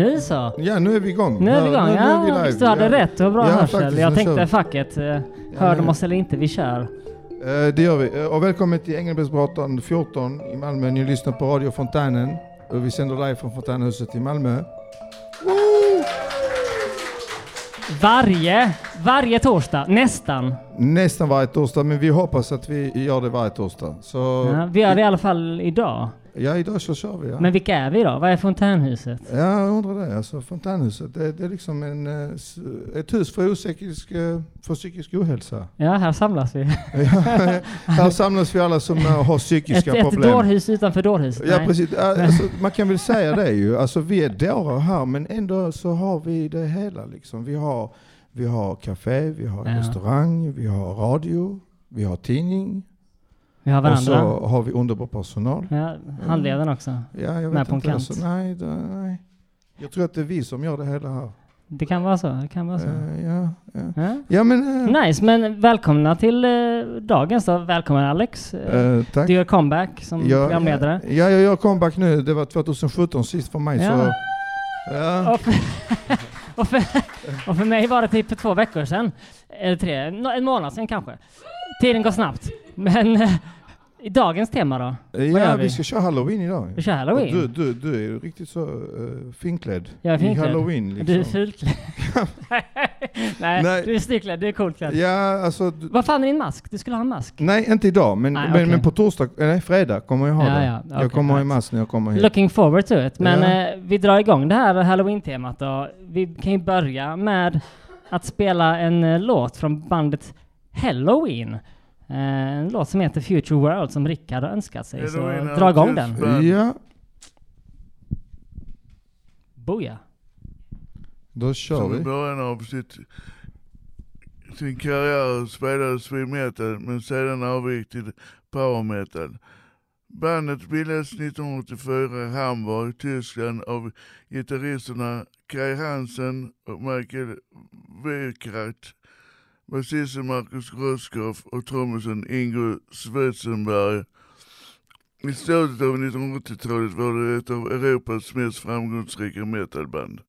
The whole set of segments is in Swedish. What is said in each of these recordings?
Ja, Nu så. ja, nu är vi igång. Nu är vi igång. Nu är vi Ja, live. du hade ja. rätt. Du har bra Ja, hörsel. faktiskt, jag tänkte vi. facket. Uh, hör Ja, de ja. oss eller inte? Vi kör. Eh, Det gör vi. Eh, Och välkommen till Engelbrektsgatan 14 i Malmö. Ni lyssnar på Radio Fontänen. Och vi sänder live från Fontänhuset i Malmö. Varje, varje torsdag, nästan. Nästan varje torsdag, men vi hoppas att vi gör det varje torsdag. Så Ja, vi gör det i alla fall idag. Ja, idag så kör vi. Ja. Men vilka är vi då? Vad är Fontänhuset? Ja, jag undrar det. Alltså, Fontänhuset, det, det är liksom en, eh, ett hus för, psykisk, eh, för psykisk ohälsa. Ja, här samlas vi. Ja, här samlas vi alla som eh, har Ett, psykiska ett problem. dårhus utanför dårhuset. Ja Nej. precis, alltså, man kan väl säga det ju. Alltså vi är dårar här men ändå så har vi det hela liksom. Vi har, vi har café, vi har Ja. restaurang, vi har radio, vi har tidning Vi har och så varandra. har vi underbar personal. Ja, handledaren också. Ja, jag Med vet på en inte. kant. Alltså, nej, det, nej. Jag tror att det är vi som gör det hela här. Det kan vara så. Det kan vara så. Eh, ja, ja. Ja. ja men... eh, Nice, men välkomna till eh, dagens då. Välkommen Alex. Eh, eh, tack. du gör comeback som Ja, programledare. Ja, jag gör comeback nu. Det var 2017 sist för mig Ja. så... Ja. Och, för, och, för, och för mig var det typ för två veckor sedan. Eller tre, en månad sedan kanske. Tiden går snabbt. Men eh, i dagens tema då? Vad Ja, vi? vi? ska köra halloween idag. Vi kör halloween. Du, du, du är riktigt så uh, finklädd. Jag är I finklädd. halloween liksom. Du är fulklädd. Nej, Nej. du är snyggklädd. Du är coolt klädd. Ja, alltså... Du, Vad fan är din mask? Du skulle ha en mask. nej, inte idag, men, Nej, men, okej. men på torsdag, nej fredag kommer jag ha Ja, det. ja, okej, jag kommer ha en right. mask när jag kommer hit. Looking forward to it. Men Ja. eh, vi drar igång det här halloween-temat då. Vi kan ju börja med att spela en eh, låt från bandet Halloween. Eh, en låt som heter Future World som Rickard har önskat sig. Så dra igång den. Ja, Boja. då kör Som i vi. början av sitt, sin karriär spelade speed metal men sedan avgick till power metal. Bandet bildades 1984 i Hamburg, Tyskland av gitarristerna Kai Hansen och Michael Wekrach, basisten Markus Rosskopf och trummisen Ingo Svetsenberg. I slutet av 1980-talet var det ett av Europas mest framgångsrika metalband.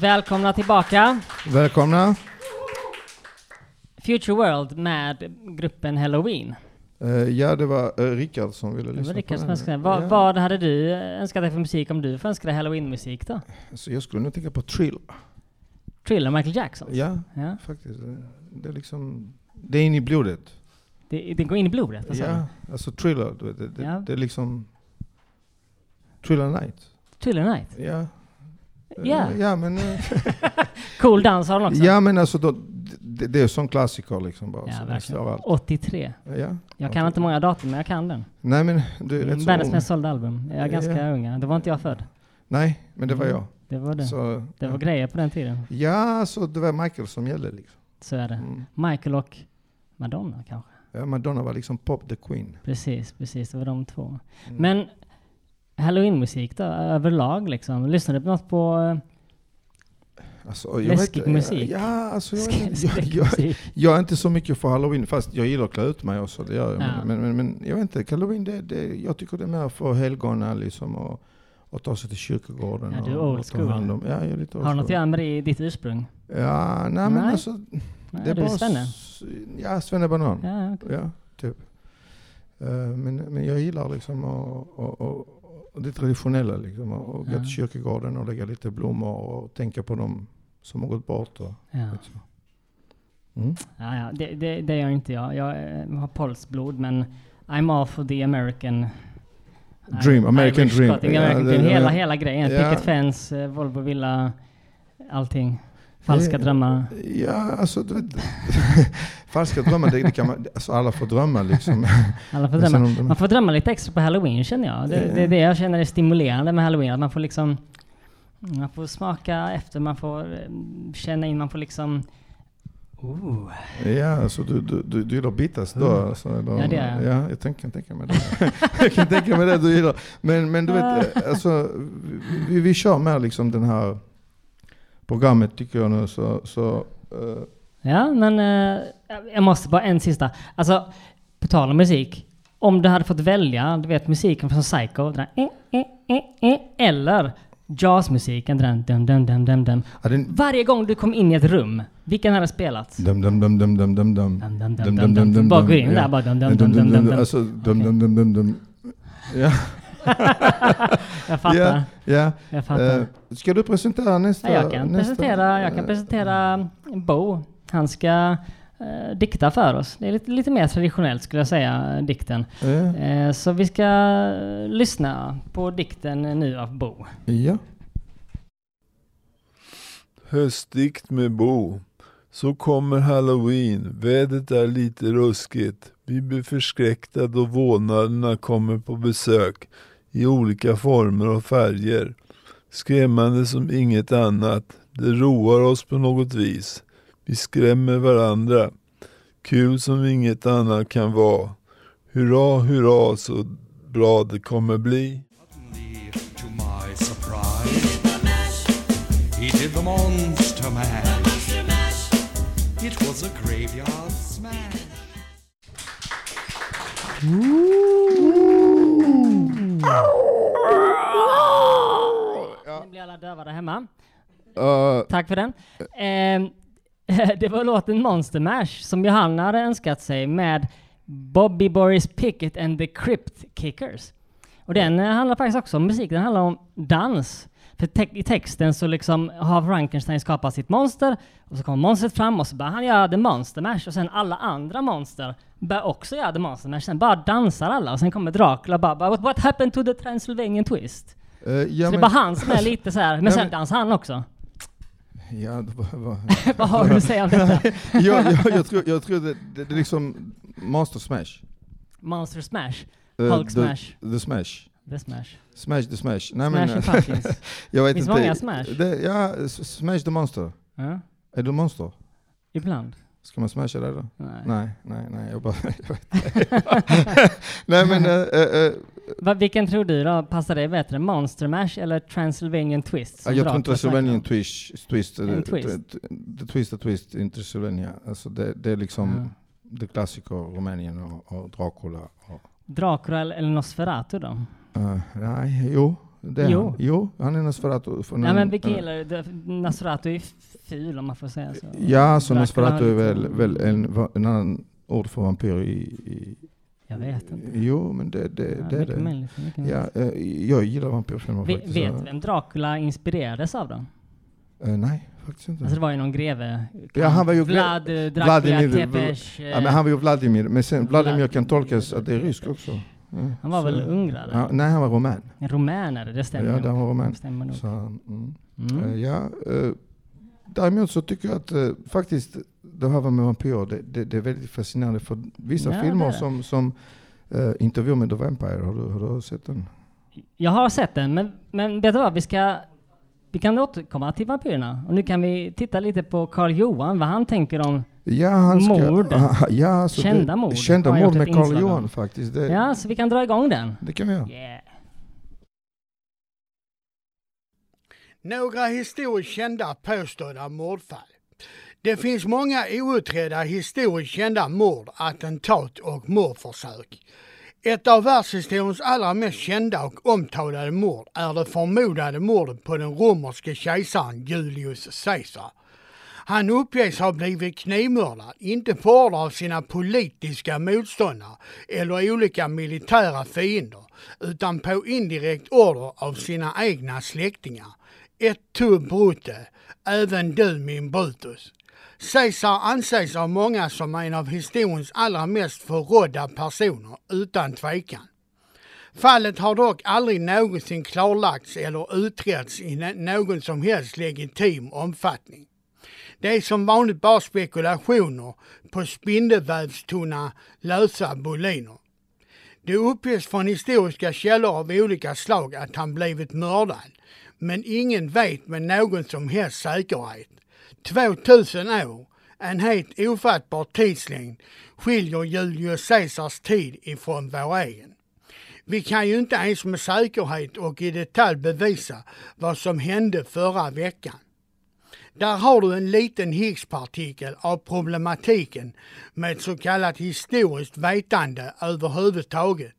Välkomna tillbaka. Välkomna. Future World med gruppen Halloween. Eh, ja, det var uh, Rickard som ville Det lyssna var Rickard på den. önskade. Vad, ja. vad hade du eh, önskat dig för musik om du får önska dig halloween-musik då? Så jag skulle nog tänka på Thriller. Thriller, Michael Jackson? Ja, ja. faktiskt. Det- Det är liksom, det är in i blodet. Det, det går in i blodet? du? Ja, alltså Thriller, du vet, det, det, Ja. det är liksom Thriller Night. Thriller Night? Ja. Eh, Ja. Ja, men... eh, Cool dans har de också. Ja men alltså då, det, det är sån klassiker liksom bara. Ja, verkligen. slår allt. 83. Ja. Jag kan inte många datum, men jag kan den. Nej men du är rätt så ung. mest sålda album. Jag är ganska Ja. ung. ja. Då var inte jag född. Nej, men det var Mm. jag. Det var det. Så, Det var ja. grejer på den tiden. Ja, så det var Michael som gällde liksom. Så är det. Mm. Michael och Madonna kanske. Ja, Madonna var liksom pop the queen. Precis, precis. Det var de två. Mm. Men halloween-musik då, överlag liksom? Lyssnade du på något på eh, Alltså, jag läskig uh, musik? Ja, alltså jag, inte. jag, jag, jag är inte så mycket för halloween, fast jag gillar att klä ut mig också. Det gör jag. Ja. Men, men, men jag vet inte, halloween det, det, jag tycker det är mer för helgona liksom. Och, och ta sig till kyrkogården. Ja, du är och, old school. om. Ja, jag är lite old Har något att göra med det- ditt ursprung? Ja, nej, men Nej. alltså. Nej, det är du bara Svenne? Ja, Svennebanan. Ja, okej. Ja, typ. Eh, men, men jag gillar liksom och det traditionella liksom. Och, gå Ja. till kyrkogården och lägga lite blommor och tänka på dem som har gått bort. Och, ja. liksom. mm. Ja, ja. Det, det, det gör inte jag. Jag eh, har polsblod, men I'm all for the American... Dream, American Irish dream. American det- dream. Hela, ja. hela grejen. Ja. Picket fence, eh, Volvo villa, allting. Falska drömmar. Ja, alltså du vet, falska drömmar, det, det kan man, alltså alla får drömma liksom. Alla får drömma. de- Man får drömma lite extra på halloween känner jag. Det, det är det jag känner är stimulerande med halloween. Att man får liksom man får smaka efter, man får eh, känna in, man får liksom Ooh. Ja, alltså du, du, du, du gillar bitas då? Alltså, eller, Ja, det gör jag. Ja, jag tänker, tänker mig det. jag kan tänka mig det du gillar. Men, men du vet, eh, alltså, vi, vi kör med liksom den här programmet tycker jag nu. Så, så, eh, Ja, men eh, jag måste bara en sista. Alltså, på tal om musik. Om du hade fått välja, du vet musiken från Psycho, den där, eh, eh, eh, eh, eller jazzmusiken, den dum, dum, dum, dum, dum. Varje gång du kom in i ett rum, vilken hade spelats? dum, dum, dum, dum, dum, dum, dum. Dum, dum, dum, dum, dum, dum. Bara gå in där, bara dum, dum, dum, dum, dum. Alltså, dum, dum, dum, dum, dum. Ja, Jag fattar. ja, ja. Jag fattar. Eh, Ska du presentera nästa? Ja, jag kan nästa? presentera, jag kan Eh, presentera Bo. Han ska eh, dikta för oss. Det är lite, lite mer traditionellt skulle jag säga, dikten. eh, Eh, så vi ska lyssna på dikten nu av Bo. Ja. Höstdikt med Bo. Så kommer halloween. Vädret är lite ruskigt. Vi blir förskräckta då vålnaderna kommer på besök i olika former och färger. Skrämmande som inget annat. Det roar oss på något vis. Vi skrämmer varandra. Kul som inget annat kan vara. Hurra, hurra så bra det kommer bli. Suddenly, Nu blir alla döva där hemma. Eh, Tack för den. Ehm, det var låten Monster Mash som Johanna hade önskat sig med Bobby Boris Pickett and the Crypt Kickers. Och den eh, handlar faktiskt också om musik, den handlar om dans. Te- i texten så liksom har Frankenstein skapat sitt monster och så kommer monstret fram och så börjar han göra the monster mash och sen alla andra monster börjar också göra the monster mash. Sen bara dansar alla och sen kommer Dracula och bara, what, happened to the Transylvanian twist? eh, ja, så det är men- bara han som är lite så här, men Ja, sen men- dansar han också. Ja. Vad har du att säga om detta? jag, jag, jag tror, jag tror det, det, det är liksom Monster Smash. Monster Smash. Eh, Hulk the, Smash. The Smash. The Smash. Smash the Smash. Nej, men, Pumpkins. jag vet Finns inte. många Smash. Det, ja, Smash the Monster. Ja, Är du monster? ibland. Ska man smasha det då? Nej. Nej, nej, nej. Jag bara... Jag nej men... eh, eh, Va, vilken tror du då passar dig bättre? Monster Mash eller Transylvanian Twist? jag tror Transylvanian twist, twist, En twist. The Twist, the Twist in Transylvania. Alltså det, det är liksom Ja. det klassiker Rumänien och, och Dracula. Och, Dracula eller Nosferatu då? Eh, nej, jo. Det Jo. Han. jo, han är Nosferatu. från en- men vilken eh, gillar du? Nosferatu är ful om man får säga så. Ja, så Dracula Nosferatu är väl, väl en, en annan ord för vampyr i... i Jag vet inte. jo, men det, det, Ja, det är det. möjligt. Ja, eh, jag gillar vampyrfilmer Ve- faktiskt. vet så- vem Dracula inspirerades av då? Eh, nej, faktiskt inte. Alltså det var ju någon greve. Ja, han var ju Vlad, Dracula, Vladimir- Tepes. ja, men han var ju Vladimir, men sen Vladimir Vlad- kan tolkas att det är rysk också. Ja, Han var så- väl ungrare? Ja, nej, han var rumän. En rumänare, det stämmer Ja, nog. det var rumän. Det stämmer nog. Så, mm. Mm. Eh, ja, eh, däremot så tycker jag att eh, faktiskt det här med vampyrer, det, det, det är väldigt fascinerande för vissa Ja, filmer som, som uh, Intervju med The Vampire, har du, har du sett den? Jag har sett den, men, men vet du vad? Vi ska... Vi kan återkomma till vampyrerna. Och nu kan vi titta lite på Karl Johan, vad han tänker om... Ja, han ska, Mord. Ah, ja, alltså Kända mord Kända mord med Carl. Johan faktiskt. Det, Ja, så vi kan dra igång den. det kan vi göra. Yeah. Några historiskt kända påstådda mordfall. Det finns många outredda historiskt kända mord, attentat och mordförsök. Ett av världshistoriens allra mest kända och omtalade mord är det förmodade mordet på den romerske kejsaren Julius Caesar. Han uppges ha blivit knivmördad, inte på order av sina politiska motståndare eller olika militära fiender, utan på indirekt order av sina egna släktingar. Ett tu brute, även du min Brutus. Caesar anses av många som en av historiens allra mest förrådda personer, utan tvekan. Fallet har dock aldrig någonsin klarlagts eller utretts i någon som helst legitim omfattning. Det är som vanligt bara spekulationer på spindelvävstunna lösa boliner. Det uppges från historiska källor av olika slag att han blivit mördad, men ingen vet med någon som helst säkerhet. 2000 år, en helt ofattbar tidslängd, skiljer Julius Caesars tid ifrån vår egen. Vi kan ju inte ens med säkerhet och i detalj bevisa vad som hände förra veckan. Där har du en liten Higgspartikel av problematiken med ett så kallat historiskt vetande överhuvudtaget.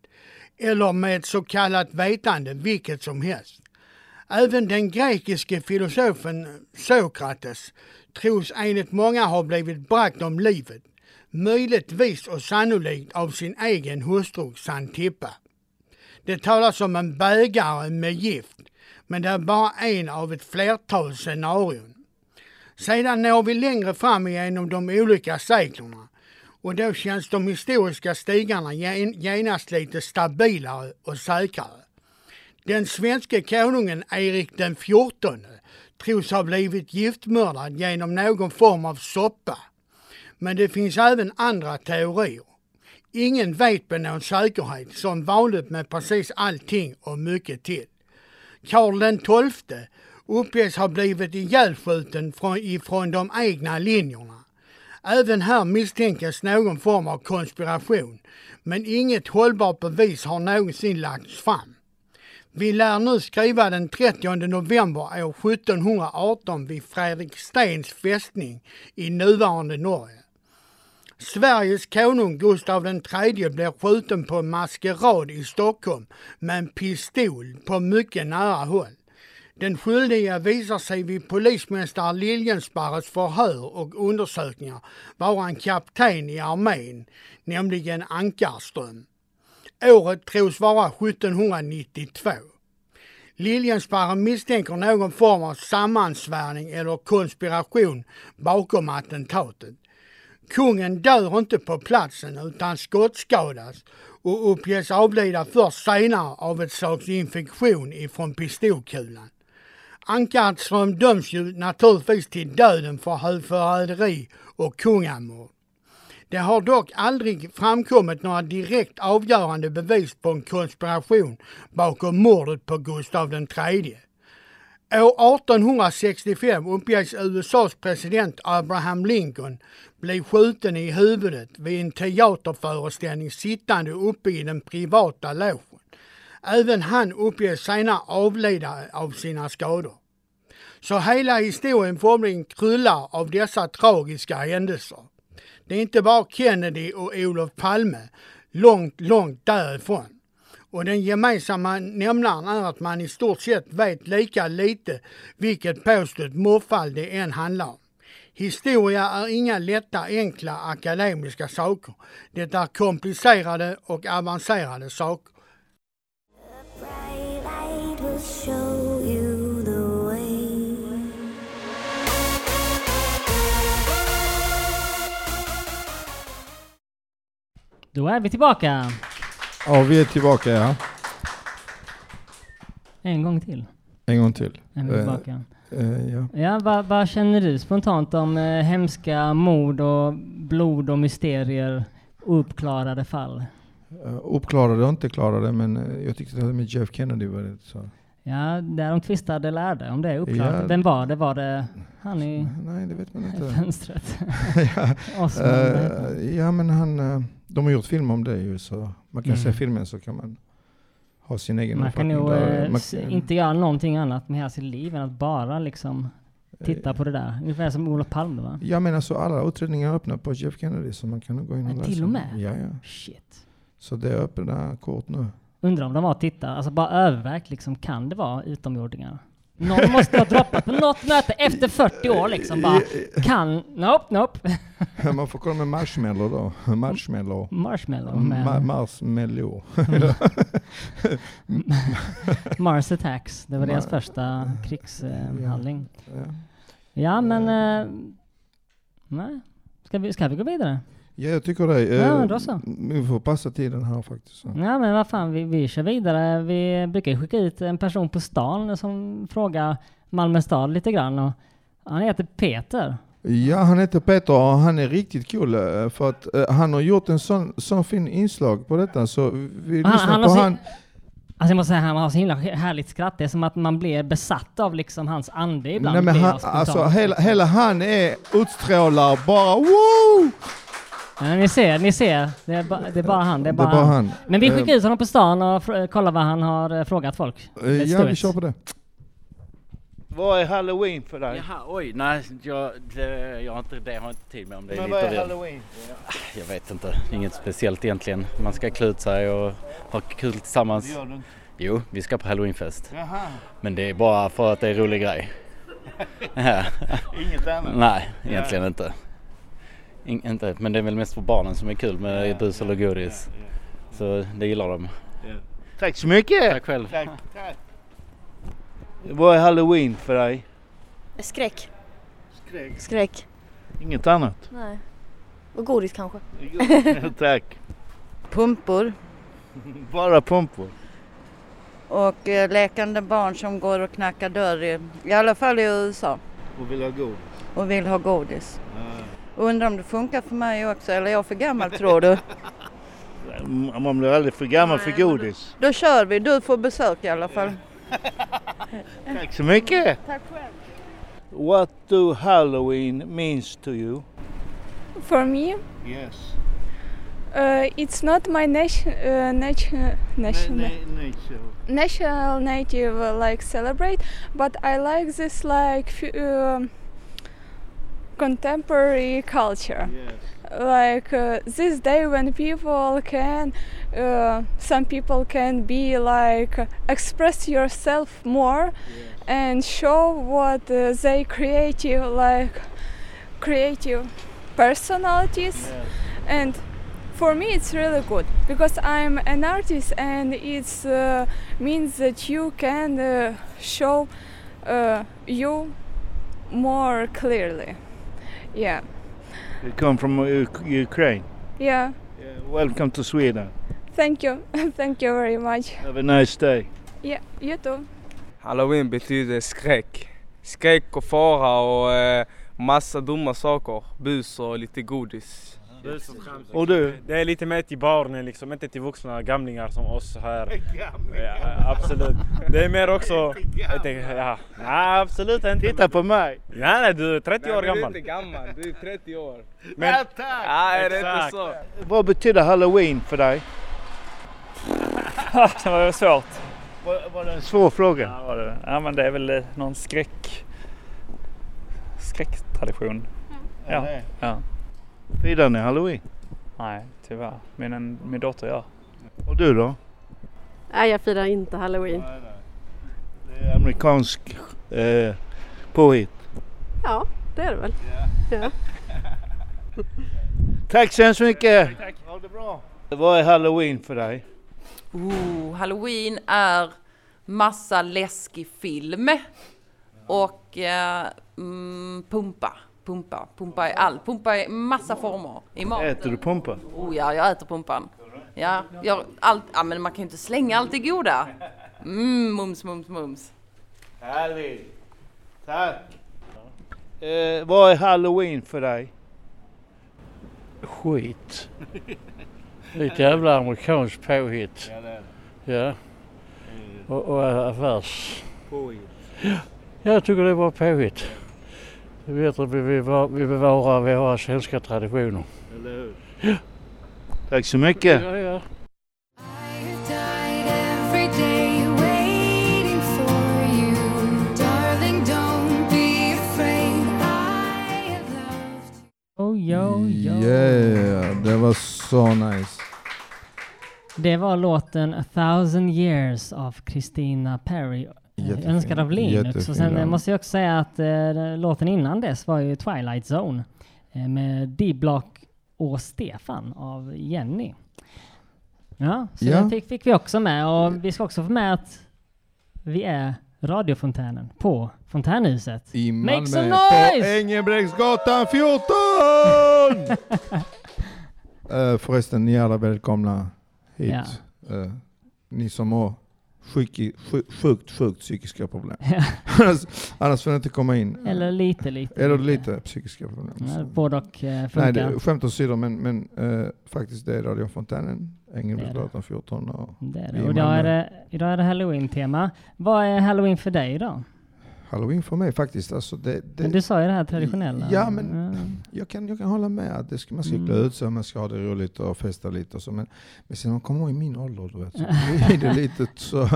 Eller med ett så kallat vetande vilket som helst. Även den grekiske filosofen Sokrates tros enligt många ha blivit bragt om livet, möjligtvis och sannolikt av sin egen hustru Xantippa. Det talas om en bägare med gift, men det är bara en av ett flertal scenarion. Sedan når vi längre fram genom de olika seklerna och då känns de historiska stigarna genast lite stabilare och säkrare. Den svenske konungen Erik den XIV tros ha blivit giftmördad genom någon form av soppa. Men det finns även andra teorier. Ingen vet med någon säkerhet, som vanligt med precis allting och mycket till. Karl den XII uppges ha blivit ihjälskjuten från, ifrån de egna linjerna. Även här misstänks någon form av konspiration, men inget hållbart bevis har någonsin lagts fram. Vi lär nu skriva den 30 november år 1718 vid Fredrikstens fästning i nuvarande Norge. Sveriges konung Gustav III blir skjuten på maskerad i Stockholm med en pistol på mycket nära håll. Den skyldiga visar sig vid polismästare Liljensparres förhör och undersökningar vara en kapten i armén, nämligen Ankarström. Året tros vara 1792. Liljensparre misstänker någon form av sammansvärjning eller konspiration bakom attentatet. Kungen dör inte på platsen utan skottskadas och uppges avlida först senare av ett slags infektion ifrån pistolkulan. Ankarström döms ju naturligtvis till döden för högförräderi och kungamord. Det har dock aldrig framkommit några direkt avgörande bevis på en konspiration bakom mordet på Gustav III. År 1865 uppges USAs president Abraham Lincoln bli skjuten i huvudet vid en teaterföreställning sittande uppe i den privata logen. Även han uppges senare avlida av sina skador. Så hela historien formligen kryllar av dessa tragiska händelser. Det är inte bara Kennedy och Olof Palme, långt, långt därifrån. Och den gemensamma nämnaren är att man i stort sett vet lika lite vilket påstått mordfall det än handlar om. Historia är inga lätta, enkla akademiska saker. Det är komplicerade och avancerade saker. Då är vi tillbaka. Ja, vi är tillbaka ja. En gång till. En gång till. Vi Eh, tillbaka. eh, ja. Ja, vad, vad känner du spontant om eh, hemska mord och blod och mysterier och uppklarade fall? Uh, uppklarade och inte klarade, men eh, jag tyckte det här med Jeff Kennedy var rätt så. Ja, där de tvistade lärde, om det är uppklarat. Ja. Vem var det? Var det han i Nej, det vet man inte. fönstret? ja. Osman? Eh, ja, men han, eh, de har gjort film om det ju, så man kan Mm. se filmen så kan man ha sin egen Man kan uppfattning. nog där. eh, Man- s- inte göra någonting annat med hela sitt liv än att bara liksom titta på det där. Ungefär som Olof Palme va? Jag menar så alla utredningar är öppna på Jeff Kennedy så man kan nog gå in och Ja, läsa. till och med? Ja, ja. Shit. Så det är öppna kort nu. Undrar om de var tittare, alltså bara övervägt liksom, kan det vara utomjordingar? Någon måste ha droppat på något möte efter 40 år liksom bara, kan, nope, nope. man får kolla med marshmallow då. Marshmallow. Marshmallow Ma- med marshmallow. Mars Attacks, det var deras Ma- första krigshandling. ja. Ja men, eh, nej. Ska vi, ska vi gå vidare? Ja, jag tycker det. Ja, Eh, då så. Vi får passa tiden här faktiskt. Ja men vad fan, vi, vi kör vidare. Vi brukar ju skicka ut en person på stan som frågar Malmö stad lite grann och han heter Peter. Ja, han heter Peter och han är riktigt cool eh, för att eh, han har gjort en sån, sån fin inslag på detta så vi Han- lyssnar han på sin- han. Alltså jag måste säga, han har så himla härligt skratt. Det är som att man blir besatt av liksom hans ande ibland. Nej, men han, alltså hela, hela han är utstrålar bara woo! Ja, ni ser, ni ser. Det är, ba, det är bara han. Det är bara, bara han. han. Men vi skickar Eh, ut honom på stan och fr- kollar vad han har eh, frågat folk. Eh, Ja, vi kör på det. vad är halloween för dig? Jaha, oj, nej, jag, det, jag har inte, det har inte tid med om det är Men vad är det. halloween? Jag vet inte, inget speciellt egentligen. Man ska klä ut sig och ha kul tillsammans. Det gör du inte. Jo, vi ska på halloweenfest. Jaha, Men det är bara för att det är en rolig grej. Ja. inget annat? Nej, egentligen inte. In, inte. Men det är väl mest för barnen som är kul med bus eller godis. Så det gillar de. Tack så mycket! Tack själv. Tack, tack. Vad är halloween för dig? Skräck. Skräck. Skräck. Inget annat? Nej. Och godis kanske. tack. Pumpor Bara pumpor. och eh, lekande barn som går och knackar dörr, i, i alla fall i USA, Och vill ha god. och vill ha godis. Undrar om det funkar för mig också, eller är jag för gammal tror du? Man blir aldrig för gammal för godis. Då kör vi, du får besök i alla fall. Tack så mycket! Tack själv. What do halloween means to you? For me, Yes. uh, it's not my nation, uh, nation, national, national native uh, like celebrate, but I like this like f- um contemporary culture. Like uh, this day when people can, uh, some people can be like express yourself more and show what uh, they creative like creative personalities. And for me it's really good because i'm an artist and it uh, means that you can uh, show uh, you more clearly yeah You come from U- Ukraine. yeah Welcome to Sweden. thank you thank you very much Have a nice day. yeah you too Halloween betyder skräck. Skräck och fara och eh, massa dumma saker. Bus och lite godis. Och du? Det är lite mer till barnen liksom, inte till vuxna gamlingar som oss här. Ja, absolut. Det är mer också... Jag tänker, ja, nej, absolut inte. Titta på mig! Nej, nej, du är 30 år Nej, men gammal. Du är inte gammal, du är 30 år. Men- Ja, tack! Ja, är det inte så? Vad betyder halloween för dig? det var svårt. Var, var det en svår fråga? Ja, var det. ja men det är väl eh, någon skräck... Skräcktradition. Ja, Ja. Firar ni halloween? Nej, tyvärr. Min, min dotter gör. Och du då? Nej, jag firar inte halloween. Det är amerikansk eh, påhitt. Ja, det är det väl. Ja. Tack så hemskt mycket! Ha det bra! Vad är halloween för dig? Oh, Halloween är massa läskig film och eh, mm, pumpa. Pumpa, pumpa i all, pumpa i massa former. I maten. Äter du pumpa? Oh ja, jag äter pumpan. Ja, jag, allt, ja, men man kan ju inte slänga allt det goda. Mm, mums, mums, mums. Härligt! Tack! Eh, vad är halloween för dig? Skit. Ett jävla amerikanskt påhitt. Är Ja. Och, och affärs... Påhitt. Ja, jag tycker det var påhitt. Det är bättre att vi, bevar, vi bevarar våra svenska traditioner. Eller hur? Tack så mycket! Ja, ja. Oh, yo, yo. Yeah, det var så nice. Det var låten A thousand years av Christina Perry. Jättefin. Önskad av Linux. Och Jättefin sen eh, låt. måste jag också säga att eh, låten innan dess var ju Twilight Zone eh, med D-Block och Stefan av Jenny. Ja, så Ja. den fick, fick vi också med och vi ska också få med att vi är radiofontänen på Fontänhuset. I Make some Malmö på noise! Engelbrektsgatan 14! Eh, förresten, ni är alla välkomna hit. Eh, ni som har sjuk, sjukt, sjukt psykiska problem. annars, annars får ni inte komma in. Eller lite, lite. Eller lite psykiska problem. Ja, både och eh, Nej, funkar. det, skämt åsido, men, men eh, faktiskt det är radiofontänen, Engelbrektsgatan 14. Och Det är det. Och idag är det, idag är det halloween-tema. Vad är halloween för dig då? Halloween för mig faktiskt, alltså det, det Men du sa ju det här traditionella. Ja, men Mm. jag kan, jag kan hålla med att det ska, man ska Mm. klä ut sig, man ska ha det roligt och festa lite och så. Men, men sen när man kommer i min ålder, du vet, så blir det lite så...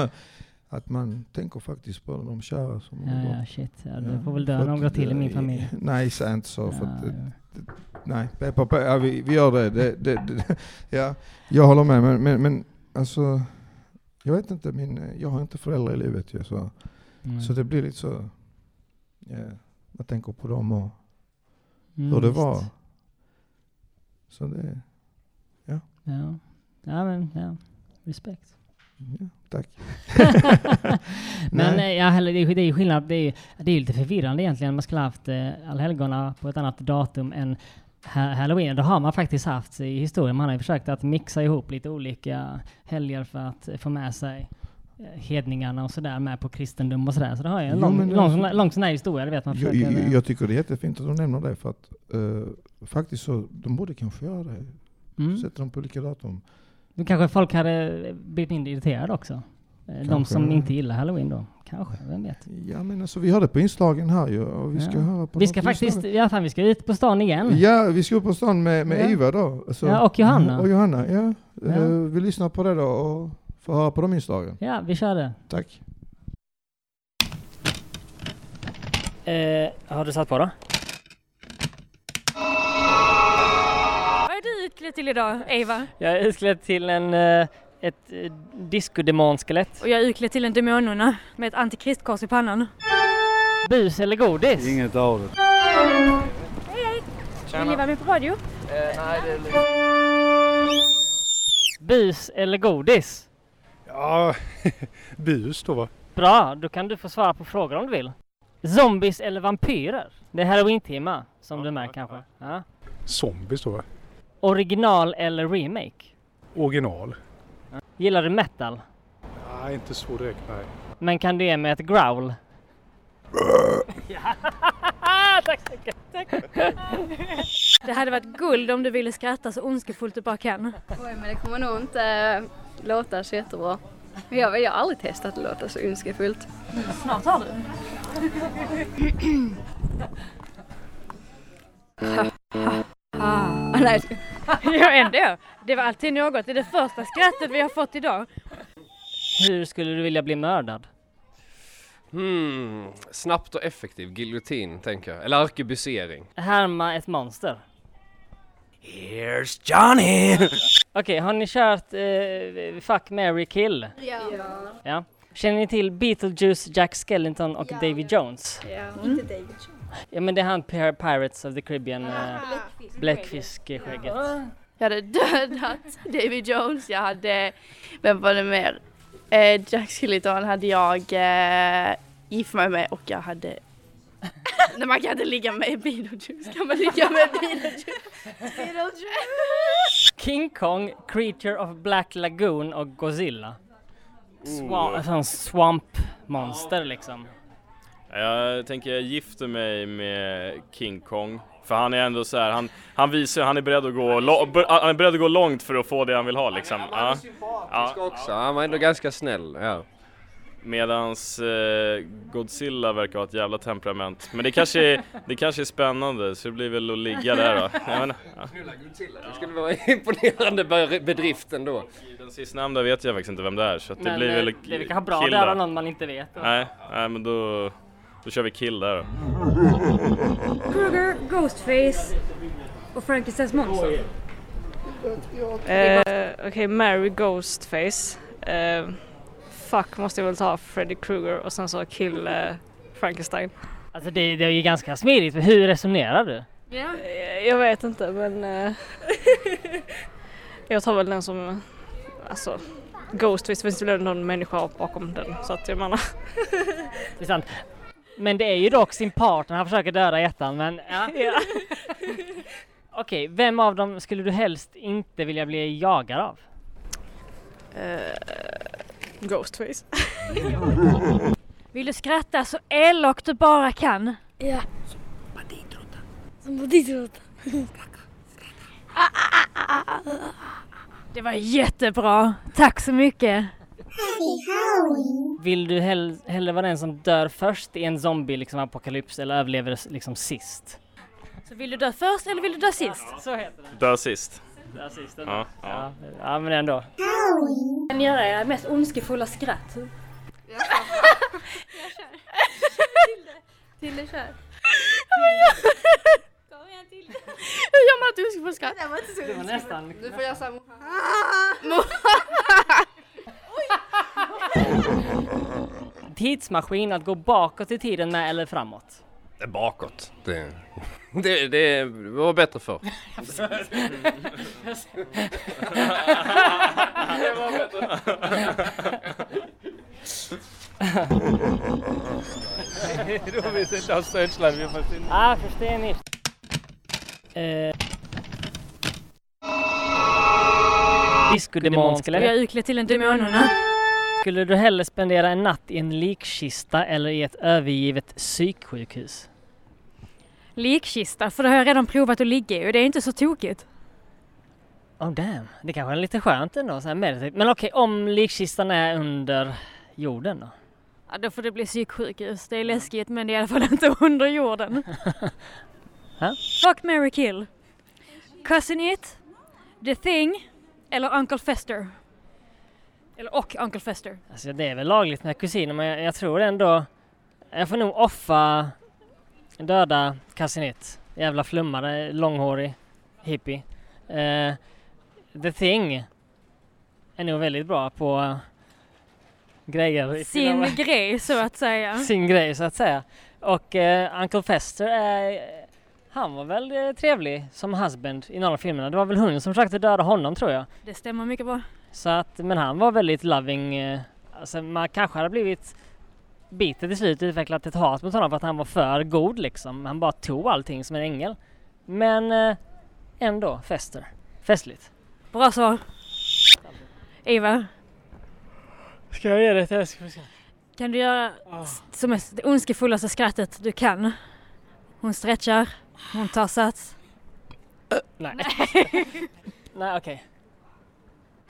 att man tänker faktiskt på de kära som har Ja, gått. ja, shit. Ja, det får väl dö några till i min familj. Nej, säg inte så. För Ja, det- det- nej, peppa, peppa, ja, vi, vi gör det, det ja, jag håller med, men, men, men alltså, jag vet inte, min, jag har inte föräldrar i livet ju, så, Mm. så det blir lite så, ja, jag tänker på dem och Mm, hur det visst. var. Så det, ja. Ja. ja, men ja. Respekt. Ja, tack. men Nej. eh, ja, det, är, det är skillnad. Det är, det är lite förvirrande egentligen. Man skulle haft eh, allhelgona på ett annat datum än ha- halloween. Det har man faktiskt haft i historien. Man har ju försökt att mixa ihop lite olika helger för att få med sig hedningarna och sådär med på kristendom och sådär. Så det har ju en Jo, lång, men lång, lång sån här historia. Vet man Jag, jag, jag tycker det är jättefint att de nämner det för att eh, faktiskt så, de borde kanske göra det. Mm. Sätta dem på olika datum. Då kanske folk hade blivit mindre irriterade också. Eh, De Kanske. som inte gillar halloween då. Kanske, vem vet? Ja men alltså vi har det på inslagen här ju och vi ska Ja. höra på Vi ska faktiskt, inslag. ja fan vi ska ut på stan igen. Ja, vi ska upp på stan med, med Ja. Iva då. Alltså, Ja, och Johanna. Och Johanna, ja. Ja. Eh, vi lyssnar på det då och får höra på de inslagen. Ja, vi kör det. Tack. Eh, har du satt på då? Vad är du utklädd till idag, Eva? Jag är utklädd till en, eh, ett eh, diskodemonskelett. Och jag är utklädd till en demonerna med ett antikristkors i pannan. Bus eller godis? Inget av det. Hej, hej! Vill ni vara med på radio? nej, det är Bus eller godis? Ja, bus då va? Bra, då kan du få svara på frågor om du vill. Zombies eller vampyrer? Det är halloween-tema, som du märker kanske. Ja. Zombies då va? Original eller remake? Original. Gillar du metal? Nej, inte så direkt nej. Men kan du ge mig ett growl? Tack så mycket! Tack. Det hade varit guld om du ville skratta så ondskefullt du bara kan. Oj, men det kommer nog inte eh, låta så jättebra. Men Jag, jag har aldrig testat att låta så ondskefullt. Snart har du. Ah, nej. ja, ändå. Det var alltid något. Det är det första skrattet vi har fått idag. Hur skulle du vilja bli mördad? Hmm, snabbt och effektiv, giljotin tänker jag. Eller arkebusering. Härma ett monster. Here's Johnny! Okej, har ni kört eh, Fuck, Mary kill? Ja. Ja. Känner ni till Beetlejuice, Jack Skellington och Davy Jones? ja. Inte David Ja men det är han Pir- Pirates of the Caribbean, eh, bläckfiskskägget. Jag hade dödat David Jones, jag hade, vem var det mer? Eh, Jack Skellington hade jag eh, gift mig med och jag hade Nej man kan inte ligga med Beetlejuice, kan man ligga med Beetlejuice? Beetlejuice. King Kong, Creature of Black Lagoon och Godzilla. Swamp, Oh. sån swamp monster liksom. Jag tänker jag gifter mig med King Kong. För han är ändå så här, han, han visar han är beredd att gå han är beredd att gå långt för att få det han vill ha liksom. Ja. Ja. också, han var ändå ganska snäll. Ja. Medans eh, Godzilla verkar ha ett jävla temperament. Men det kanske är, det kanske är spännande så det blir väl att ligga där då. Jag menar, ja. Det skulle vara imponerande be- bedrift ändå. Den sistnämnda vet jag faktiskt inte vem det är så att det Men blir eh, väl det vi kan ha bra då. var någon man inte vet. Nej, nej men då, då kör vi kill där då. Kruger, Ghostface och Frankensteins monster. Eh, Okej, Mary Ghostface. Eh, fuck måste jag väl ta Freddy Krueger och sen så kill eh, Frankenstein. Alltså det, det är ju ganska smidigt, hur resonerar du? Eh, Jag vet inte men eh, jag tar väl den som, alltså Ghostface finns det väl någon människa bakom den så att jag menar. Det är sant. Men det är ju dock sin partner han försöker döda i ettan, men ja. Okej, vem av dem skulle du helst inte vilja bli jagad av? Eh, Ghostface. Vill du skratta så elakt du bara kan? Ja. Som banditråtta. Det var jättebra. Tack så mycket. Vill du hell hellre vara den som dör först i en zombie liksom apokalyps eller överlever liksom sist? Så vill du dö först eller vill du dö sist? Så heter det. Dö sist assisten. Ja, ja. ja, men ändå. Kan ni göra era mest ondskefulla skratt. Jag kör. Jag kör. Tilde. Tilde kör. Kom igen Tilde. Hur gör man ett ondskefull skratt? Det var inte så Det var nästan. Nu får jag säga Tidsmaskin att gå bakåt i tiden med eller framåt? Det är bakåt. Det, det, det var bättre förr. Det var bättre. Roligt att ha Deutschland, wir verstehen. Ah, verstehe nicht. Eh. Discodemon skulle Jag är utklädd till en demonerna. Skulle du hellre spendera en natt i en likkista eller i ett övergivet psyksjukhus? Likkista, för det har jag redan provat att ligga i och det är inte så tokigt. Oh damn, det kanske är lite skönt ändå så här meditativt. Men okej, om likkistan är under jorden då? Ja, då får det bli psyksjukhus. Det är läskigt men det är i alla fall inte under jorden. Fuck, marry, kill. Cousin It, The Thing eller Uncle Fester. Eller och Uncle Fester. Alltså det är väl lagligt med kusiner men jag, jag tror ändå jag får nog offa döda Casinit. Jävla flummare, långhårig, hippie. Eh, The Thing är nog väldigt bra på eh, grejer. Sin grej så att säga. Sin grej så att säga. Och eh, Uncle Fester är han var väl eh, trevlig som husband i några av filmerna. Det var väl hon som försökte döda honom tror jag. Det stämmer mycket bra. Så att, men han var väldigt loving. Eh, alltså man kanske hade blivit bitter till slut utvecklat ett hat mot honom för att han var för god liksom. Han bara tog allting som en ängel. Men eh, ändå Fester. Festligt. Bra svar. Eva, Ska jag ge det till Eskil? kan du göra s- som det ondskefullaste skrattet du kan? Hon stretchar, hon tar sats. Nej. Nej okej. Nej.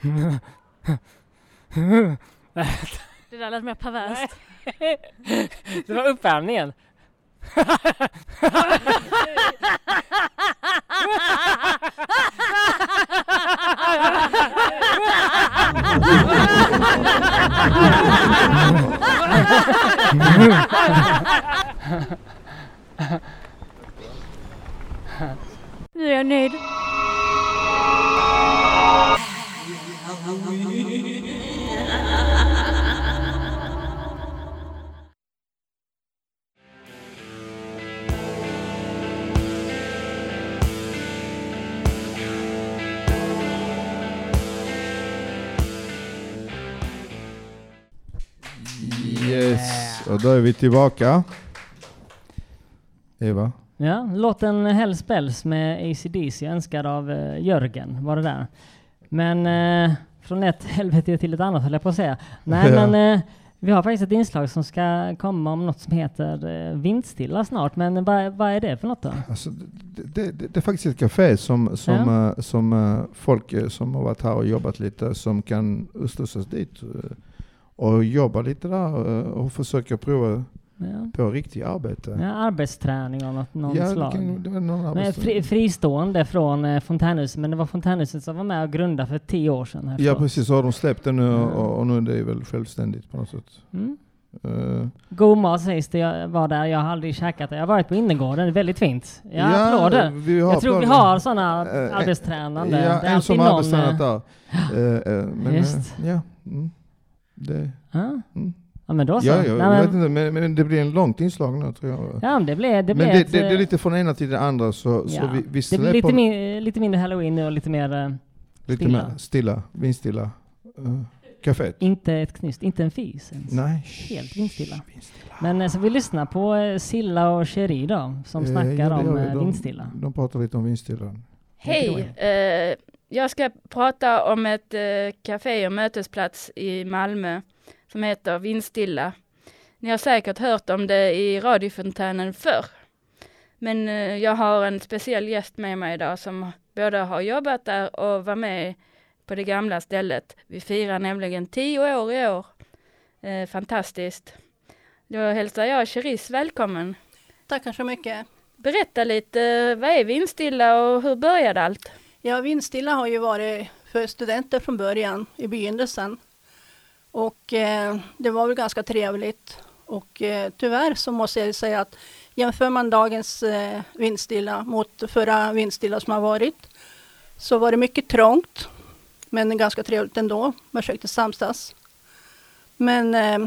Det där lät mer perverst. Det var uppvärmningen. Nu är jag nöjd. Yes, och då är vi tillbaka. Eva? Ja, låten Hells Bells med ACDC önskad av uh, Jörgen var det där. Men eh, från ett helvete till ett annat höll jag på att säga. Nej Ja. men eh, vi har faktiskt ett inslag som ska komma om något som heter uh, Vindstilla snart. Men vad, vad är det för något då? Alltså, det, det, det, är faktiskt ett café som, som, Ja. eh, som eh, folk eh, som har varit här och jobbat lite som kan slussas dit eh, och jobba lite där eh, och försöka prova Ja. på riktigt arbete. Ja, arbetsträning av något, någon Ja, slag. kan- det var någon men arbetsträning. fri, fristående från eh, Fontänhuset, men det var Fontänhuset som var med och grundade för tio år sedan. Ja förstås. precis, så har de släppt det nu Ja. och, och nu är det väl självständigt på något sätt. Mm. Eh, God mat sägs det, jag var där, jag har aldrig käkat det. Jag har varit på innergården, det är väldigt fint. Ja, Ja, applåder. vi har jag tror vi har sådana Eh, arbetstränande. Ja, Det är en som har arbetstränat eh, där. Eh, eh, men, eh, Just. ja, mm, det, Ja. mm. Ja men då så. Ja, Nej, jag, men- vet inte, men, men det blir en långt inslag nu tror jag. Ja, men det blev, det men blev det, ett, det, det är eh, lite från ena till det andra så, så ja. vi, vi Det blir lite, min, lite mindre halloween nu och lite mer eh, lite stilla. mer stilla, vindstilla. Uh, caféet. Inte ett knyst, inte en fis ens. Nej. Helt vindstilla. Men så vi lyssnar på Silla och Cherie då, som Eh, snackar ja, om gör vi. eh, De- vindstilla. De pratar lite om vindstilla. Hej! Jag ska prata om ett eh, café och mötesplats i Malmö som heter Vindstilla. Ni har säkert hört om det i radiofontänen förr. Men eh, jag har en speciell gäst med mig idag som både har jobbat där och var med på det gamla stället. Vi firar nämligen tio år i år. Eh, fantastiskt. Då hälsar jag Cherise välkommen. Tackar så mycket. Berätta lite, vad är Vindstilla och hur började allt? Ja, Vindstilla har ju varit för studenter från början, i begynnelsen. Och eh, det var väl ganska trevligt. Och eh, tyvärr så måste jag säga att jämför man dagens eh, vindstilla mot förra vindstilla som har varit så var det mycket trångt men ganska trevligt ändå. Man försökte samsas. Men eh,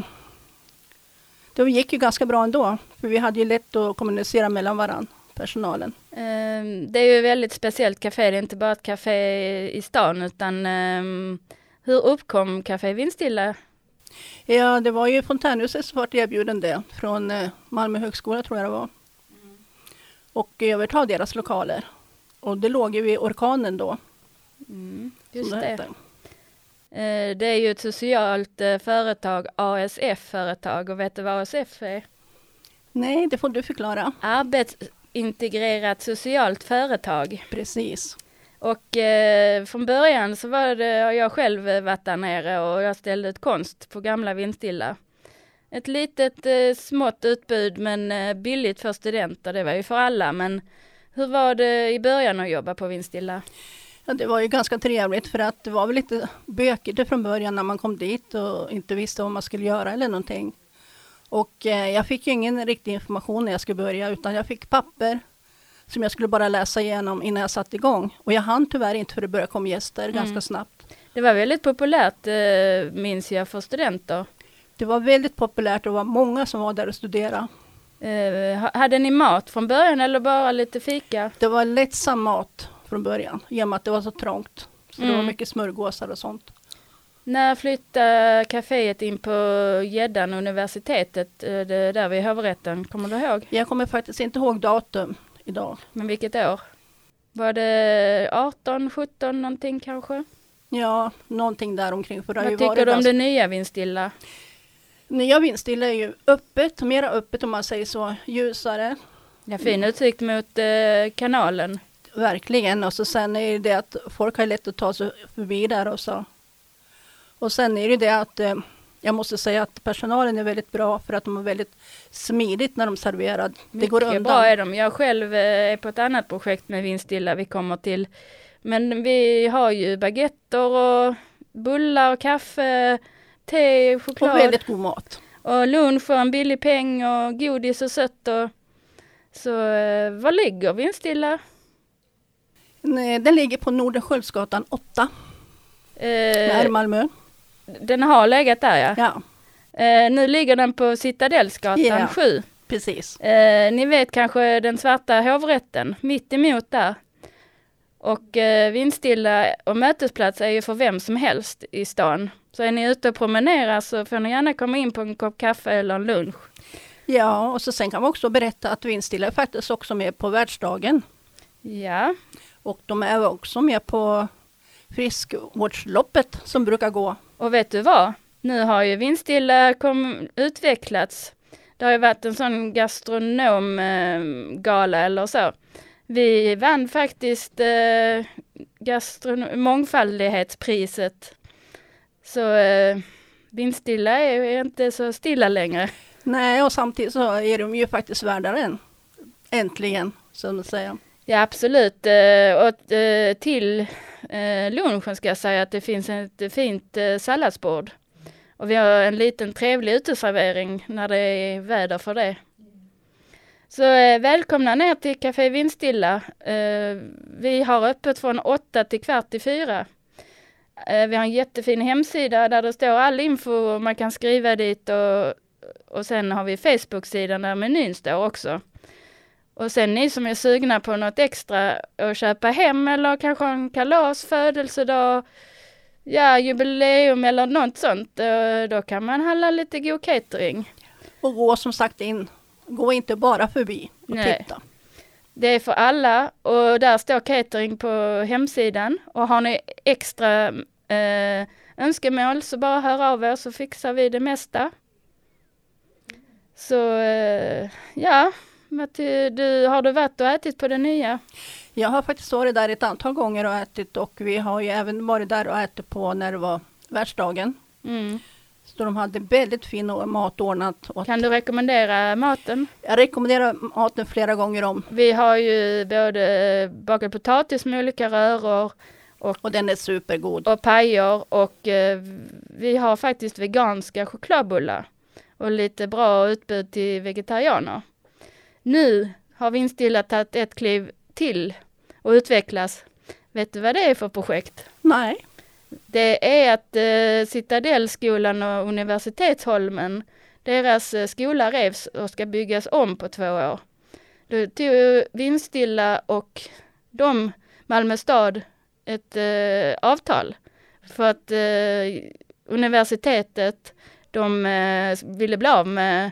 det gick ju ganska bra ändå för vi hade ju lätt att kommunicera mellan varandra, personalen. Ehm, det är ju ett väldigt speciellt café, det är inte bara ett café i stan utan ehm, hur uppkom Café Vindstilla? Ja, det var ju Fontänhuset som var erbjuden det från eh, Malmö högskola tror jag det var. Och överta deras lokaler. Och det låg ju vid orkanen då. Mm, just det. hette. Eh, Det är ju ett socialt eh, företag, ASF-företag och vet du vad ASF är? Nej, det får du förklara. Arbetsintegrerat socialt företag. Precis. Och eh, från början så var det, har jag själv varit där nere och jag ställde ut konst på gamla Vindstilla. Ett litet eh, smått utbud men eh, billigt för studenter, det var ju för alla men hur var det i början att jobba på Vindstilla? Ja, det var ju ganska trevligt för att det var väl lite bökigt från början när man kom dit och inte visste vad man skulle göra eller någonting. Och eh, jag fick ju ingen riktig information när jag skulle börja utan jag fick papper som jag skulle bara läsa igenom innan jag satte igång. Och jag hann tyvärr inte för det började komma gäster Mm. ganska snabbt. Det var väldigt populärt eh, minns jag för studenter. Det var väldigt populärt och det var många som var där och studerade. Ha- hade ni mat från början eller bara lite fika? Det var lättsam mat från början i och med att det var så trångt. Så det var Mm. mycket smörgåsar och sånt. När flyttade kaféet in på Gäddan universitetet, eh, det där vid hovrätten, kommer du ihåg? Jag kommer faktiskt inte ihåg datum idag. Men vilket år? Var det 18, 17 någonting kanske? Ja, någonting där omkring. För det Vad tycker du om det nya Vindstilla? Nya Vindstilla är ju öppet, mera öppet om man säger så, ljusare. Ja, fin utsikt mot eh, kanalen. Verkligen, och så sen är det det att folk har lätt att ta sig förbi där och så. Och sen är det det att eh, jag måste säga att personalen är väldigt bra för att de är väldigt smidigt när de serverar. Det går Mycket undan. bra är de. Jag själv eh, är på ett annat projekt med Vindstilla vi kommer till. Men vi har ju baguetter och bullar och kaffe, te, choklad. Och väldigt god mat. Och lunch och en billig peng och godis och sött och så eh, var ligger Vindstilla? Den ligger på Nordenskiöldsgatan 8, här i Eh, Malmö. Den har legat där ja. Ja. Eh, nu ligger den på Citadellsgatan Ja. 7. Precis. Eh, ni vet kanske den svarta hovrätten, mitt emot där. Och eh, Vindstilla och mötesplats är ju för vem som helst i stan. Så är ni ute och promenerar så får ni gärna komma in på en kopp kaffe eller en lunch. Ja, och så sen kan man också berätta att Vindstilla är faktiskt också med på världsdagen. Ja. Och de är också med på friskvårdsloppet som brukar gå. Och vet du vad? Nu har ju Vindstilla kom, utvecklats. Det har ju varit en sån gastronomgala eller så. Vi vann faktiskt eh, mångfaldighetspriset. Så eh, Vindstilla är ju inte så stilla längre. Nej, och samtidigt så är de ju faktiskt värda den. Äntligen, som de säger. Ja absolut. Eh, och eh, till eh, lunchen ska jag säga att det finns ett fint eh, salladsbord. Och vi har en liten trevlig uteservering när det är väder för det. Så eh, välkomna ner till Café Vindstilla. Eh, vi har öppet från 8 till kvart i fyra. Eh, vi har en jättefin hemsida där det står all info och man kan skriva dit och, och sen har vi Facebook-sidan där menyn står också. Och sen ni som är sugna på något extra att köpa hem eller kanske en kalas, födelsedag, ja jubileum eller något sånt, då kan man handla lite god catering. Och gå som sagt in. Gå inte bara förbi och Nej. titta. Det är för alla och där står catering på hemsidan. Och har ni extra eh, önskemål så bara hör av er så fixar vi det mesta. Så eh, ja, du, har du varit och ätit på det nya? Jag har faktiskt varit där ett antal gånger och ätit och vi har ju även varit där och ätit på när det var världsdagen. Mm. Så de hade väldigt fin mat ordnat. Och Kan du rekommendera maten? jag rekommenderar maten flera gånger om. Vi har ju både bakad potatis med olika röror och, och den är supergod. Och pajer och eh, vi har faktiskt veganska chokladbullar. och lite bra utbud till vegetarianer. Nu har Vindstilla tagit ett kliv till och utvecklas. Vet du vad det är för projekt? Nej. Det är att eh, Citadellskolan och Universitetsholmen, deras eh, skola revs och ska byggas om på två år. Då tog Vindstilla och de, Malmö stad, ett eh, avtal för att eh, universitetet, de eh, ville bli av med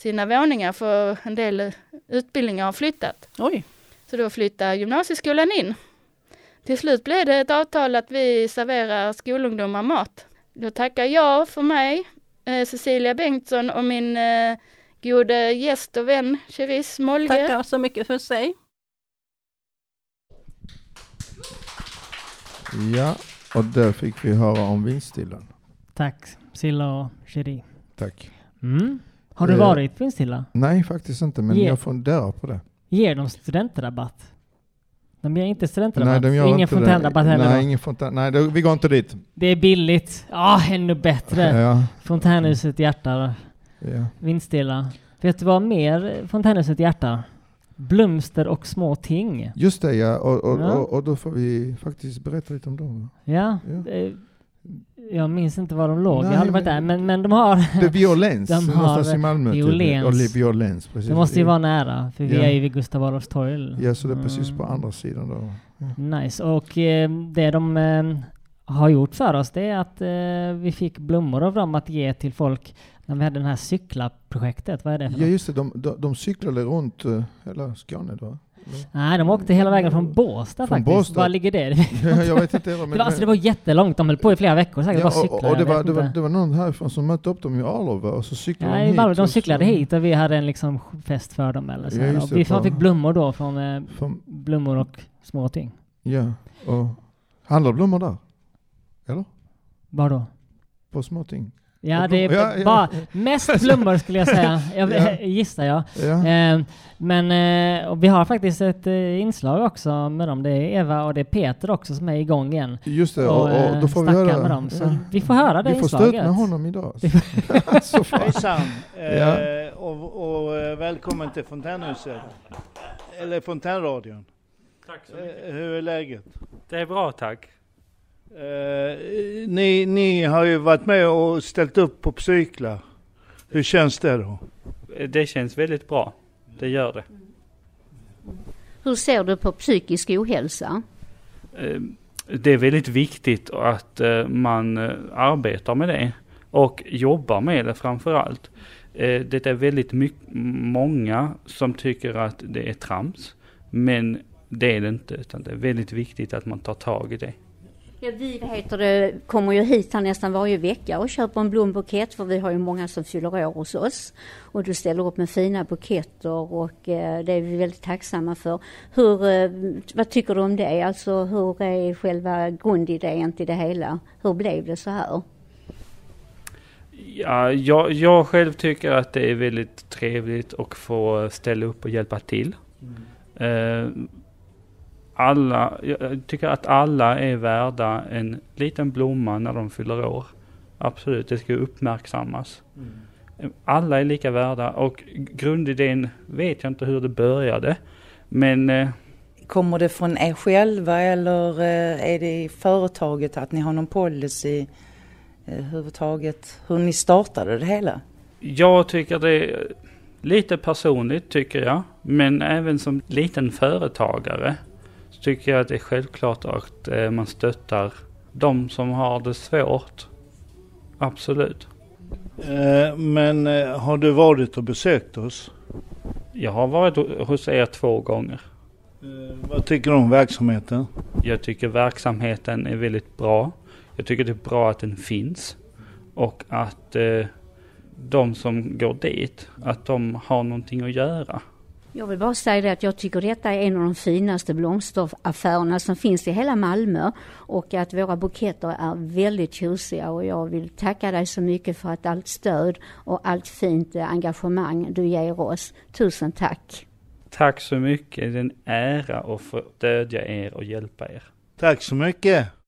sina våningar för en del utbildningar har flyttat. Oj. Så då flyttar gymnasieskolan in. Till slut blev det ett avtal att vi serverar skolungdomar mat. Då tackar jag för mig, eh, Cecilia Bengtsson och min eh, gode gäst och vän Cherise Molge. Tackar så mycket för sig. Ja, och där fick vi höra om vindstillan. Tack Silla och Cheri. Tack. Mm. Har du Eh, varit på Vindstilla? Nej, faktiskt inte, men Ge- jag funderar på det. Ger de studentrabatt? De ger inte studentrabatt? Nej, de Ingen fontänrabatt heller Nej, då? ingen fontän. Nej, det, vi går inte dit. Det är billigt. Ja, ännu bättre. Ja. Fontänhuset hjärta. Ja. Vindstilla. Vet du vad mer Fontänhuset hjärta? Blomster och små ting. Just det, ja. Och, och, Ja. och, och då får vi faktiskt berätta lite om dem. Ja. eh, Jag minns inte var de låg. Nej, jag har aldrig varit där. Men, men de har... Det är Violens, de någonstans i Malmö. typ. Violens. Och Violens, precis. Det måste ju vara nära. För vi Ja. är ju vid Gustav Adolfs torg. Ja, så det är precis på Mm. andra sidan då. Nice. Och eh, det de eh, har gjort för oss det är att eh, vi fick blommor av dem att ge till folk när vi hade det här cykla-projektet. Vad är det för Ja, något? just det. De, de, de cyklade runt eh, hela Skåne då. Nej, de åkte hela vägen från Båstad Från faktiskt. Båstad? Var ligger det? Ja, jag vet inte men- det, var, alltså, det var jättelångt. De höll på i flera veckor säkert. bara Ja, cykla. och, och det, var, det, var, det var någon härifrån som mötte upp dem i Arlöv och så cyklade Ja, de hit. Malmö, de och så- cyklade hit och vi hade en liksom fest för dem eller så. Ja, vi fick blommor då från eh, Från- blommor och små ting. Ja, och handlar blommor där? Eller? Var då? På småting? Ja, det är ja, ja. bara mest blommor skulle jag säga. Jag Ja. gissar jag. Ja. Eh, men eh, och vi har faktiskt ett eh, inslag också med dem. Det är Eva och det är Peter också som är igång igen. Just det, och, och, eh, då får vi snackar höra... med dem. Så ja. vi får höra det Vi får inslaget. honom idag. Det får- Så fan. Hejsan Ja. eh, och, och eh, välkommen till Fontänhuset. Eller Fontänradion. Tack så mycket. Hur är läget? Det är bra tack. Eh, ni, ni har ju varit med och ställt upp på cyklar. Hur känns det då? Det känns väldigt bra. Det gör det. Hur ser du på psykisk ohälsa? Eh, Det är väldigt viktigt att eh, man eh, arbetar med det och jobbar med det framför allt. Det är väldigt mycket, många som tycker att det är trams. Men det är det inte utan det är väldigt viktigt att man tar tag i det. Ja, vi heter det, kommer ju hit här nästan varje vecka och köper en blombukett för vi har ju många som fyller år hos oss. Och du ställer upp med fina buketter och eh, det är vi väldigt tacksamma för. Hur, eh, vad tycker du om det? Alltså hur är själva grundidén till det hela? Hur blev det så här? Ja, jag, jag själv tycker att det är väldigt trevligt att få ställa upp och hjälpa till. Eh, alla, jag tycker att alla är värda en liten blomma när de fyller år. Absolut, det ska uppmärksammas. Eh, Alla är lika värda och grundidén vet jag inte hur det började. Men eh, Kommer det från er själva eller eh, är det i företaget att ni har någon policy eh, överhuvudtaget? Hur ni startade det hela? Jag tycker det är lite personligt tycker jag. Men även som liten företagare så tycker jag att det är självklart att eh, man stöttar de som har det svårt. Absolut. Eh, men eh, har du varit och besökt oss? Jag har varit ho- hos er två gånger. Vad tycker du om verksamheten? Jag tycker verksamheten är väldigt bra. Jag tycker det är bra att den finns. Och att de som går dit, att de har någonting att göra. Jag vill bara säga det att jag tycker detta är en av de finaste blomsteraffärerna som finns i hela Malmö och att våra buketter är väldigt tjusiga och jag vill tacka dig så mycket för att allt stöd och allt fint eh, engagemang du ger oss. Tusen tack! Tack så mycket. Det är en ära att få stödja er och hjälpa er. Tack så mycket!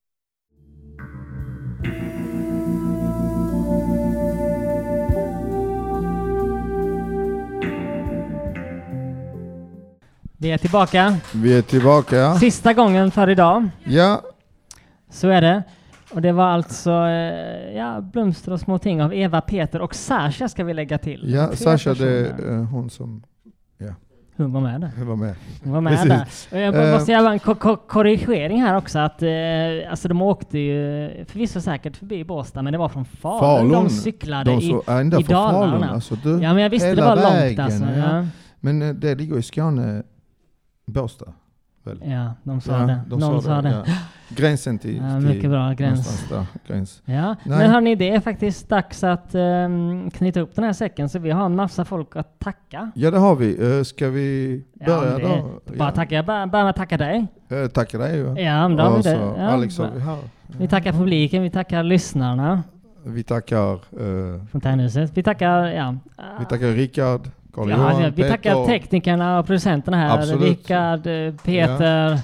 Vi är tillbaka. Vi är tillbaka. Sista gången för idag. Ja. Så är det. Och det var alltså eh, ja, Blomster och små ting av Eva, Peter och Sasha ska vi lägga till. Ja, Tre Sasha det är personer. eh, hon som... Ja. Hon var med där. Hon var med. Hon var med Precis. där. Och jag Eh, måste göra en ko- ko- korrigering här också att eh, alltså de åkte ju förvisso säkert förbi Båstad men det var från Falun, Falun. de cyklade De i, så- ända i från Falun, Dalarna. alltså, du, ja men jag visste det var långt vägen, alltså. ja. Ja. Men det ligger i Skåne, Båstad. Väl? Ja, de sa det. de Någon sa det. ja. Gränsen till... Ja, till mycket bra, gräns. Där, gräns. Ja, Nej. men hörni, det är faktiskt dags att ehm, knyta upp den här säcken så vi har en massa folk att tacka. Ja, det har vi. Eh, ska vi börja det, då? Bara tacka. Jag börjar med att tacka dig. Eh, tackar dig ju. Ja, men då har vi det. Ja, Alex har vi här. Vi tackar publiken, vi tackar lyssnarna. Vi tackar, eh, Fontänhuset. Vi tackar, ja. vi tackar Rickard, Carl ja, Johan, ja, vi tackar Peter. teknikerna och producenterna här. Absolut. Rickard, eh, Peter,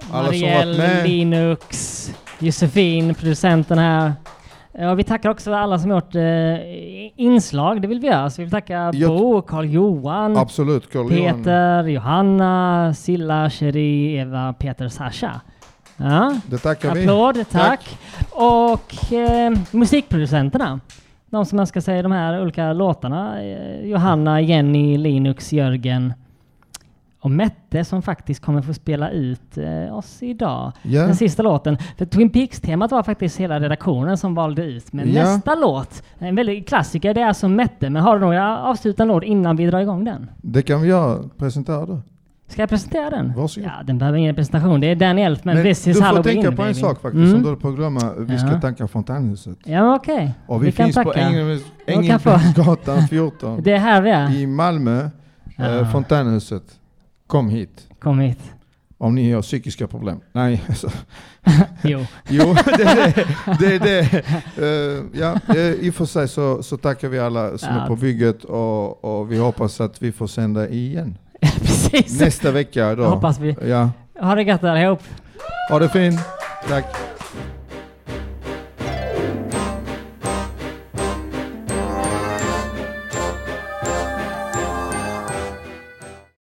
som Marielle. Linux, Josefin, producenten här. Ja, vi tackar också alla som gjort eh, inslag, det vill vi göra. Så vi vill tacka Jag- Bo, Carl Johan, Absolut, Carl Johan. Peter, Johanna, Silla, Cherie, Eva, Peter, Sasha. Ja. Det tackar vi. Applåd, tack. Och eh, musikproducenterna. De som önskar sig de här olika låtarna. Eh, Johanna, Jenny, Linux, Jörgen och Mette som faktiskt kommer få spela ut eh, oss idag. Ja. Den sista låten. För Twin Peaks-temat var faktiskt hela redaktionen som valde ut. Men Ja. nästa låt, en väldigt klassiker, det är alltså Mette. Men har du några avslutande ord innan vi drar igång den? Det kan vi göra. Presentera du. Ska jag presentera den? Varsågod. Ja, den behöver ingen presentation. Det är Dan Elfman, Men This du is får Halloween, tänka på en baby. sak faktiskt Mm. som du på att glömma. Vi ska Ja. tacka Fontänhuset. Ja, men okej. Och vi, kan finns på Ängelbysgatan 14. Det är här vi är. I Malmö. Ja. Eh, Fontänhuset. Kom hit. Kom hit. Om ni har psykiska problem. Nej, alltså. Jo. jo, det är det. det, det. Eh, ja, eh, I och för sig så, så tackar vi alla som Ja. är på bygget och, och vi hoppas att vi får sända igen. Nästa vecka då. Hoppas vi. Ja. Ha det gött allihop. Ha det fint. Tack.